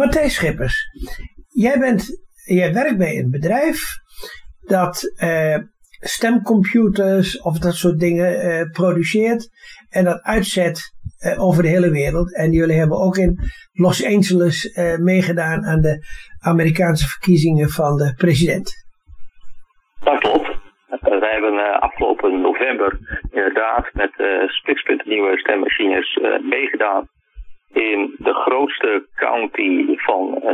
Matthijs Schippers, jij, bent, jij werkt bij een bedrijf dat uh, stemcomputers of dat soort dingen uh, produceert en dat uitzet uh, over de hele wereld. En jullie hebben ook in Los Angeles meegedaan aan de Amerikaanse verkiezingen van de president. Dat klopt. wij hebben afgelopen november inderdaad met uh, nieuwe stemmachines meegedaan in de grootste county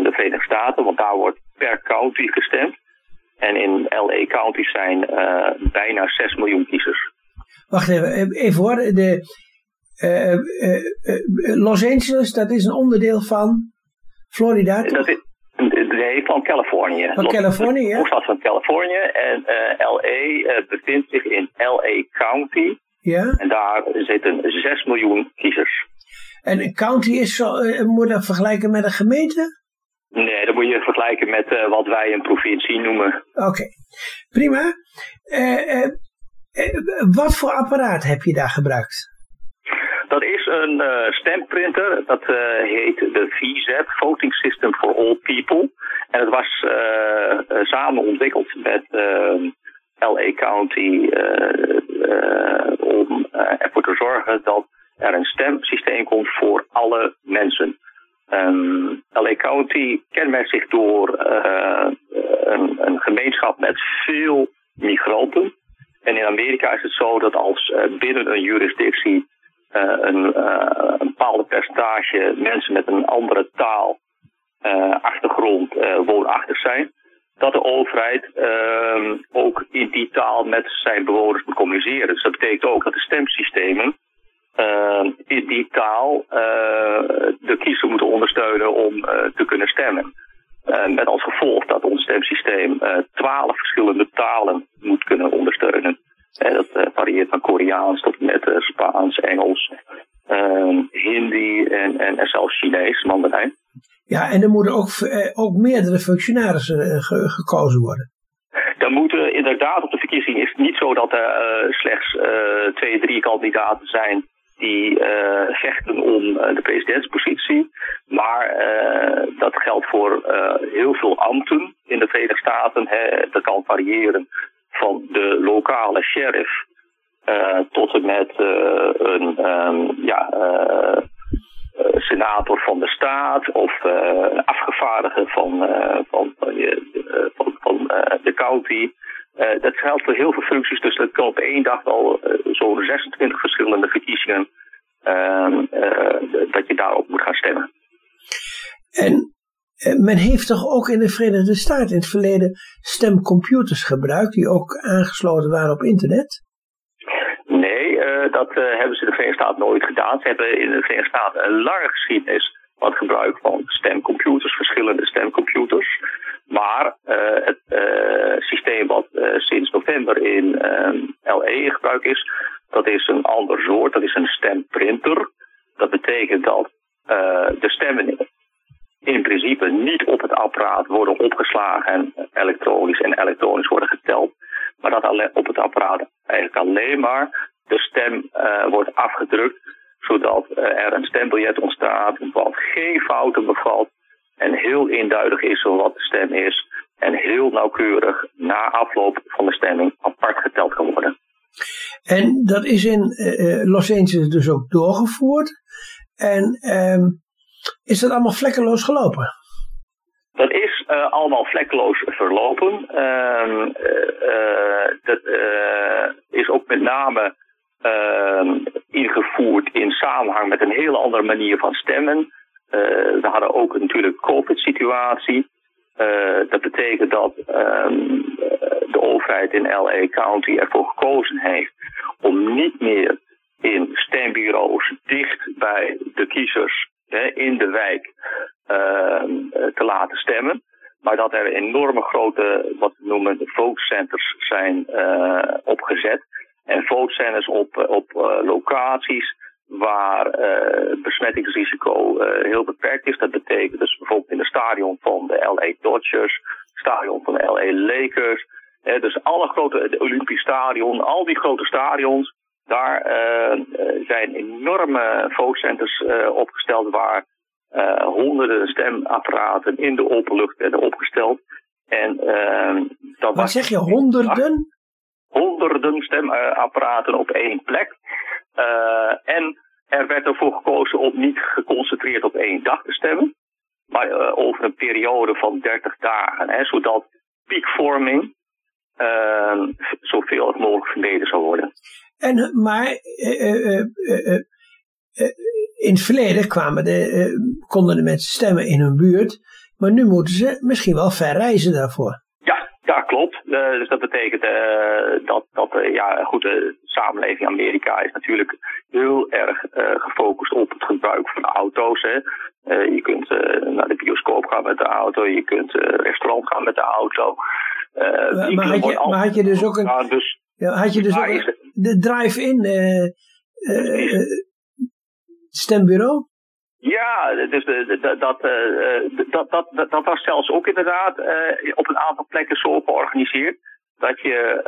de Verenigde Staten, want daar wordt per county gestemd. En in LA County zijn uh, bijna 6 miljoen kiezers. Wacht even, even hoor. De, uh, uh, Los Angeles, dat is een onderdeel van Florida? Dat is, nee, van Californië. Van Californië, ja. Hoofdstad van Californië. En LA bevindt zich in LA County. Ja. En daar zitten 6 miljoen kiezers. En een county is zo, moet dat vergelijken met een gemeente? Nee, dat moet je vergelijken met uh, wat wij een provincie noemen. Oké, prima. Uh, uh, wat voor apparaat heb je daar gebruikt? Dat is een stemprinter. Dat heet de VZ, Voting System for All People. En het was samen ontwikkeld met LA County om ervoor te zorgen dat er een stemsysteem komt voor alle mensen. Um, ehm, LA County kenmerkt zich door uh, een, een, gemeenschap met veel migranten. En in Amerika is het zo dat als uh, binnen een jurisdictie uh, een, een bepaalde percentage mensen met een andere taal, achtergrond woonachtig zijn, dat de overheid ehm, ook in die taal met zijn bewoners moet communiceren. Dus dat betekent ook dat de stemsystemen uh, in die taal uh, de kiezer moeten ondersteunen om uh, te kunnen stemmen. met als gevolg dat ons stemsysteem twaalf verschillende talen moet kunnen ondersteunen. En dat varieert van Koreaans tot met Spaans, Engels, ehm, Hindi en, en, en zelfs Chinees, Mandarijn. Ja, en er moeten ook, ook meerdere functionarissen gekozen worden. Dan moeten inderdaad op de verkiezing is het niet zo dat er slechts twee, drie kandidaten zijn die uh, vechten om uh, de presidentspositie. Maar uh, dat geldt voor heel veel ambten in de Verenigde Staten. Hè. Dat kan variëren van de lokale sheriff tot en met een um, ja, senator van de staat of een afgevaardigde van, van, van, van de county. Uh, dat geldt voor heel veel functies, dus dat kan op één dag al uh, zo'n 26 verschillende verkiezingen uh, dat je daarop moet gaan stemmen. En men heeft toch ook in de Verenigde Staten in het verleden stemcomputers gebruikt die ook aangesloten waren op internet? Nee, dat hebben ze in de Verenigde Staten nooit gedaan. Ze hebben in de Verenigde Staten een lange geschiedenis van het gebruik van stemcomputers, verschillende stemcomputers. Maar uh, het uh, systeem wat uh, sinds november in LA in gebruik is, dat is een ander soort. Dat is een stemprinter. Dat betekent dat de stemmen in principe niet op het apparaat worden opgeslagen en elektronisch en elektronisch worden geteld. Maar dat op het apparaat eigenlijk alleen maar de stem wordt afgedrukt, zodat er een stembiljet ontstaat wat geen fouten bevat en heel eenduidig is wat de stem is. En heel nauwkeurig na afloop van de stemming apart geteld kan worden. En dat is in uh, Los Angeles dus ook doorgevoerd. En uh, is dat allemaal vlekkeloos gelopen? Dat is uh, allemaal vlekkeloos verlopen. Ehm, dat is ook met name ehm, ingevoerd in samenhang met een heel andere manier van stemmen. Uh, we hadden ook natuurlijk COVID-situatie. Uh, dat betekent dat um, de overheid in LA County ervoor gekozen heeft om niet meer in stembureaus dicht bij de kiezers hè, in de wijk uh, te laten stemmen. Maar dat er enorme grote, wat we noemen, vote centers zijn opgezet. En vote centers op, op locaties waar uh, besmettingsrisico uh, heel beperkt is. Dat betekent dus bijvoorbeeld in het stadion van de LA Dodgers, stadion van de LA Lakers. Uh, dus alle grote, de Olympisch Stadion, al die grote stadions, daar zijn enorme vote centers opgesteld waar honderden stemapparaten in de openlucht werden opgesteld. En, dat Wat zeg je, honderden? honderden stemapparaten op één plek. En er werd ervoor gekozen om niet geconcentreerd op één dag te stemmen, maar over een periode van 30 dagen. Hè, zodat piekvorming uh, zoveel mogelijk vermeden zou worden. En, maar uh, in het verleden konden de mensen stemmen in hun buurt, maar nu moeten ze misschien wel ver reizen daarvoor. Ja, ja klopt. dus dat betekent dat, dat ja, goed, de samenleving in Amerika is natuurlijk heel erg gefocust op het gebruik van auto's. Hè. je kunt naar de bioscoop gaan met de auto, je kunt restaurant gaan met de auto. Uh, maar, had je, maar had je dus ook een. dus, ja, had je dus ook de drive-in stembureau? Ja, dus de, de, dat, dat, dat, dat, dat was zelfs ook inderdaad op een aantal plekken zo georganiseerd. Dat je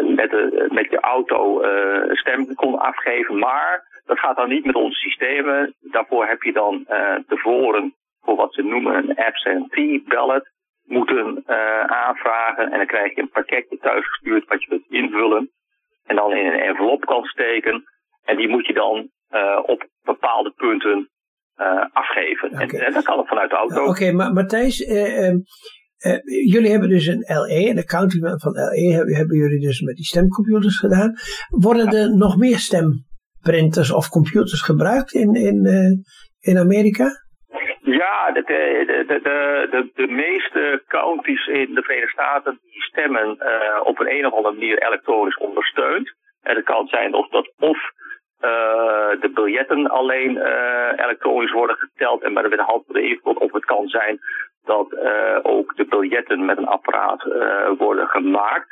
met, de, met je auto stem kon afgeven. Maar dat gaat dan niet met onze systemen. Daarvoor heb je dan tevoren voor wat ze noemen een absentee ballot moeten uh, aanvragen. En dan krijg je een pakketje thuisgestuurd wat je kunt invullen. En dan in een envelop kan steken. En die moet je dan uh, op bepaalde punten uh, afgeven. En, en, dat kan het vanuit de auto. Oké, okay, maar Matthijs, ehm, jullie hebben dus een LE, een accounting van LE hebben, hebben jullie dus met die stemcomputers gedaan. Worden er nog meer stemprinters of computers gebruikt in, in, in Amerika? Ja, de, de, de, de, de, meeste counties in de Verenigde Staten die stemmen uh, op een, een of andere manier elektronisch ondersteund. En het kan zijn of dat of uh, de biljetten alleen uh, elektronisch worden geteld en met van de invloed, of het kan zijn dat uh, ook de biljetten met een apparaat worden gemaakt.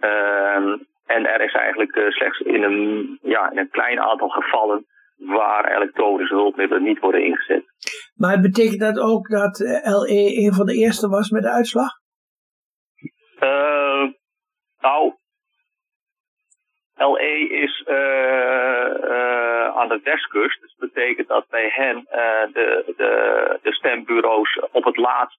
Ehm, en er is eigenlijk slechts in een, ja, in een klein aantal gevallen waar elektronische hulpmiddelen niet worden ingezet. Maar betekent dat ook dat eh, LE een van de eerste was met de uitslag? Nou, LE is uh, uh, aan de westkust. Dus dat betekent dat bij hen de, de, de stembureaus op het laatst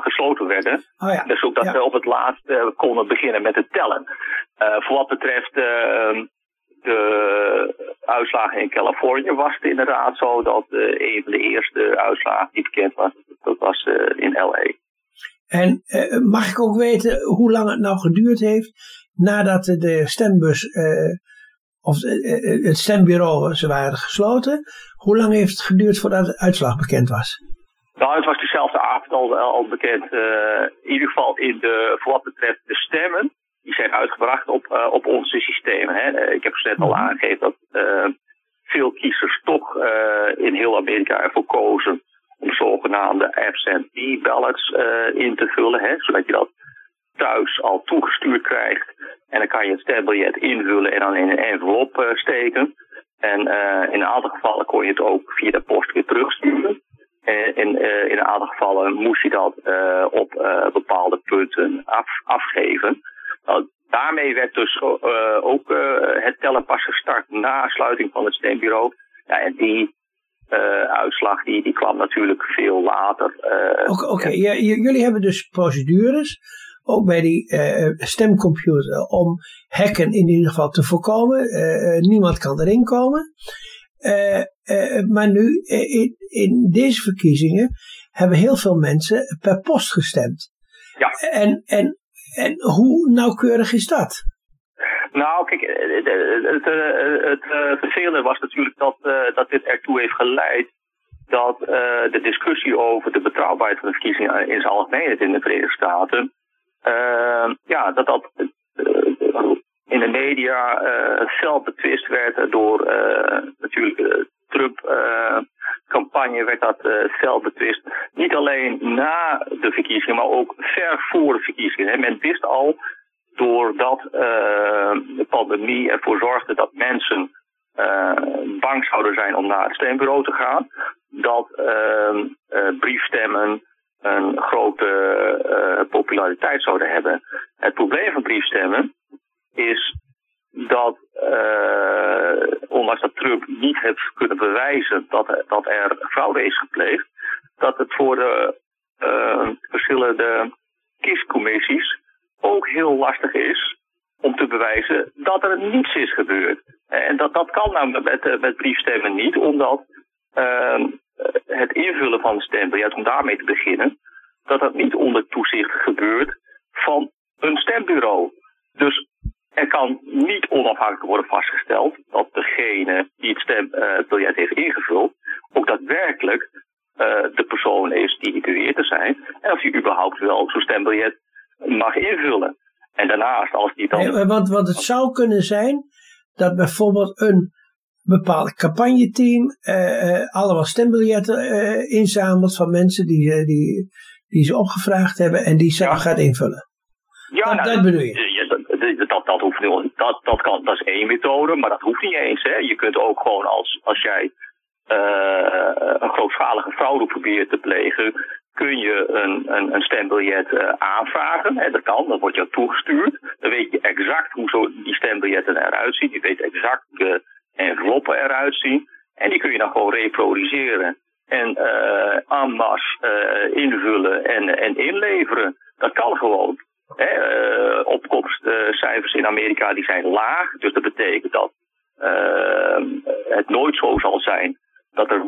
gesloten werden. Oh ja. Dus ook dat ze op het laatst konden beginnen met het tellen. voor wat betreft de uitslagen in Californië was het inderdaad zo dat een van de eerste uitslagen die bekend was, dat was in LA. En uh, mag ik ook weten hoe lang het nou geduurd heeft nadat de stembus of het stembureau ze waren gesloten? Hoe lang heeft het geduurd voordat de uitslag bekend was? Nou, het was dezelfde avond al, al bekend. in ieder geval in de, voor wat betreft de stemmen die zijn uitgebracht op, uh, op onze systemen. Hè. Eh, ik heb net al mhm. aangegeven dat uh, veel kiezers toch in heel Amerika ervoor kozen om zogenaamde absentee ballots in te vullen. Hè, zodat je dat thuis al toegestuurd krijgt. En dan kan je het stembiljet invullen en dan in een envelop steken. En in een aantal gevallen kon je het ook via de post weer terugsturen. En in, in een aantal gevallen moest je dat op bepaalde punten af, afgeven. Nou, daarmee werd dus ook het tellen pas gestart na sluiting van het stembureau. Ja, en die uh, uitslag die, die kwam natuurlijk veel later. Oké, okay, ja. jullie hebben dus procedures, ook bij die stemcomputer, om hacken in ieder geval te voorkomen. niemand kan erin komen. maar nu, in, in deze verkiezingen, hebben heel veel mensen per post gestemd. Ja. En, en en hoe nauwkeurig is dat? Nou, kijk, eh, het, het, eh, het, het vervelende was natuurlijk dat, uh, dat dit ertoe heeft geleid dat uh, de discussie over de betrouwbaarheid van de verkiezingen in zijn algemeenheid in de Verenigde Staten, uh, ja, dat dat in de media fel betwist werd door natuurlijk de Trump-campagne werd dat fel betwist. Niet alleen na de verkiezingen, maar ook ver voor de verkiezingen. Men wist al, doordat uh, de pandemie ervoor zorgde dat mensen bang zouden zijn om naar het stembureau te gaan, dat uh, briefstemmen populariteit zouden hebben. Het probleem van briefstemmen is dat ondanks dat Trump niet heeft kunnen bewijzen dat, dat er fraude is gepleegd, dat het voor de uh, verschillende kiescommissies ook heel lastig is om te bewijzen dat er niets is gebeurd. En dat, dat kan nou met, met briefstemmen niet, omdat uh, het invullen van een stembiljet, om daarmee te beginnen, dat dat niet onder toezicht gebeurt van een stembureau. Dus er kan niet onafhankelijk worden vastgesteld dat degene die het stembiljet heeft ingevuld, ook daadwerkelijk uh, de persoon is die beweert te zijn. En of hij überhaupt wel zo'n stembiljet mag invullen. En daarnaast, als die dan. Ja, want, het zou kunnen zijn dat bijvoorbeeld een bepaald campagneteam uh, allemaal stembiljetten inzamelt van mensen die, die, die ze opgevraagd hebben en die ze gaat invullen. Ja, dat, nou, dat bedoel je. Dat, dat, dat, hoeft niet, dat, dat, kan, dat is één methode, maar dat hoeft niet eens. Hè. Je kunt ook gewoon als, als jij uh, een grootschalige fraude probeert te plegen, kun je een, een, een stembiljet uh, aanvragen. Hè, dat kan, dat wordt jou toegestuurd. Dan weet je exact hoe zo die stembiljetten eruit zien. Je weet exact de enveloppen eruit zien. En die kun je dan gewoon reproduceren en en masse uh, invullen en, en inleveren. Dat kan gewoon. Hè, uh, opkomstcijfers in Amerika die zijn laag. Dus dat betekent dat het nooit zo zal zijn dat, er,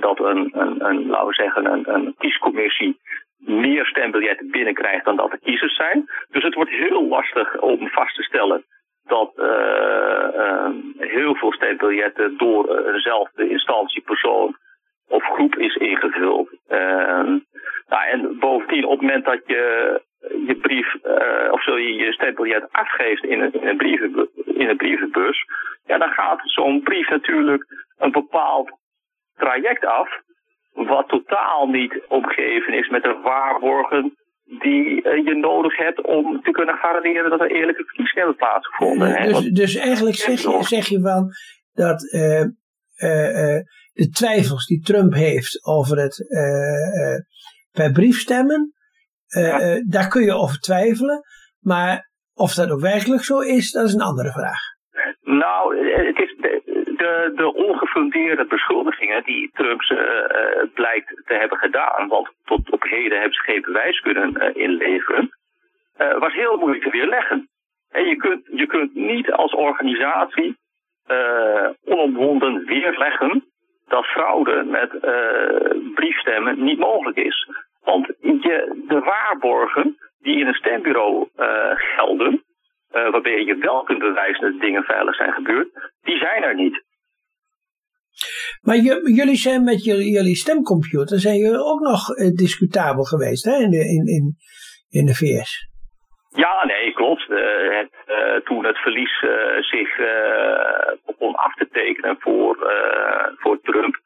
dat een, een, een, laten we zeggen, een, een kiescommissie meer stembiljetten binnenkrijgt dan dat er kiezers zijn. Dus het wordt heel lastig om vast te stellen dat heel veel stembiljetten door eenzelfde instantie, persoon of groep is ingevuld. Uh, nou, en bovendien, op het moment dat je je brief, uh, of zul je je stembiljet afgeeft in een, in een, brieven, in een brievenbus, ja, dan gaat zo'n brief natuurlijk een bepaald traject af, wat totaal niet omgeven is met de waarborgen die uh, je nodig hebt om te kunnen garanderen dat er eerlijke verkiezingen hebben plaatsgevonden. Dus, dus eigenlijk zeg je, zeg je van dat uh, de twijfels die Trump heeft over het per brief stemmen, ja. daar kun je over twijfelen. Maar of dat ook werkelijk zo is, dat is een andere vraag. Nou, het is de, de ongefundeerde beschuldigingen die Trump uh, blijkt te hebben gedaan, want tot op heden hebben ze geen bewijs kunnen uh, inleveren, uh, was heel moeilijk te weerleggen. En je kunt, je kunt niet als organisatie onomwonden weerleggen dat fraude met briefstemmen niet mogelijk is. Want je, de waarborgen die in een stembureau gelden, waarbij je wel kunt bewijzen dat dingen veilig zijn gebeurd, die zijn er niet. Maar jullie zijn met jullie, stemcomputer zijn jullie ook nog discutabel geweest hè, in, in, in de VS. Ja, nee, klopt. Uh, het, uh, toen het verlies zich begon af te tekenen voor, voor Trump,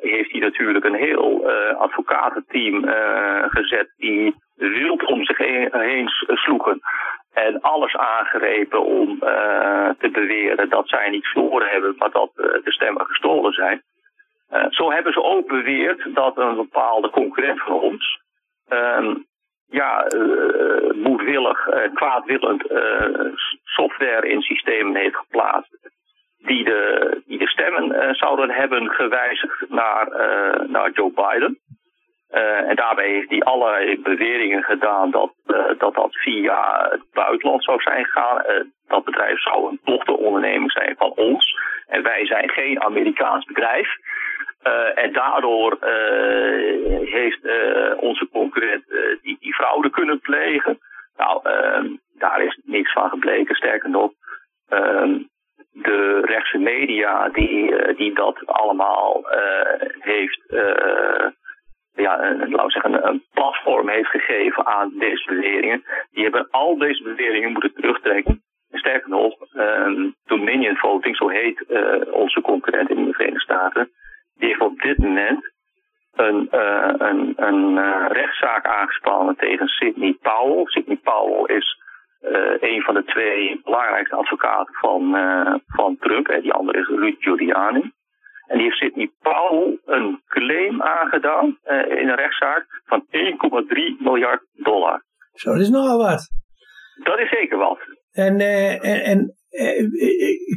heeft hij natuurlijk een heel advocatenteam gezet die wild om zich heen, sloegen. En alles aangrepen om te beweren dat zij niet verloren hebben, maar dat de stemmen gestolen zijn. Zo hebben ze ook beweerd dat een bepaalde concurrent van ons uh, ja, uh, moedwillig, kwaadwillend software in systemen heeft geplaatst. Die de, die de stemmen zouden hebben gewijzigd naar, naar Joe Biden. en daarbij heeft hij allerlei beweringen gedaan dat, dat dat via het buitenland zou zijn gegaan. dat bedrijf zou een dochteronderneming zijn van ons. En wij zijn geen Amerikaans bedrijf. Uh, en daardoor uh, heeft uh, onze concurrent die, die fraude kunnen plegen. Nou, ehm, daar is niks van gebleken. Sterker nog, ehm, de rechtse media die, die dat allemaal heeft, ja, een, laten zeggen, een platform heeft gegeven aan deze beweringen. Die hebben al deze beweringen moeten terugtrekken. Sterker nog, um, Dominion Voting, zo heet onze concurrent in de Verenigde Staten heeft op dit moment een, uh, een, een uh, rechtszaak aangespannen tegen Sidney Powell. Sidney Powell is uh, een van de twee belangrijkste advocaten van, van Trump. Hè. Die andere is Rudy Giuliani. En die heeft Sidney Powell een claim aangedaan in een rechtszaak van 1,3 miljard dollar. Zo, dat is nogal wat. Dat is zeker wat. En, en, en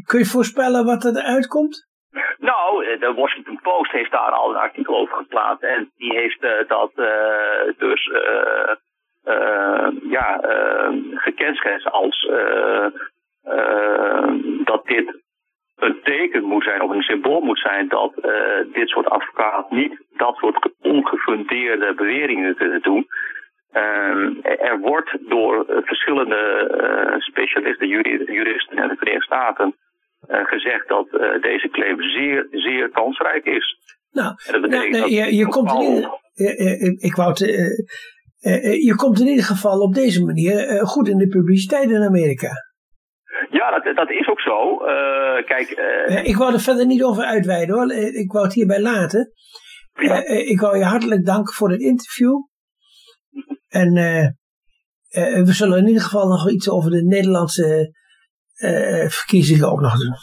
kun je voorspellen wat er uitkomt? Nou, de Washington Post heeft daar al een artikel over geplaatst. En die heeft dat dus ja, gekenschetst als dat dit een teken moet zijn of een symbool moet zijn dat dit soort advocaten niet dat soort ongefundeerde beweringen kunnen doen. Ehm, er wordt door verschillende specialisten, juristen in de Verenigde Staten gezegd dat uh, deze claim zeer, zeer kansrijk is. Nou, nou je, je komt in ieder, ik wou te, je komt in ieder geval op deze manier goed in de publiciteit in Amerika. Ja, dat, dat is ook zo. kijk, ik wou er verder niet over uitweiden hoor. Ik wou het hierbij laten. Ja. ik wou je hartelijk danken voor het interview. En uh, uh, we zullen in ieder geval nog iets over de Nederlandse verkiezingen ook nog doen.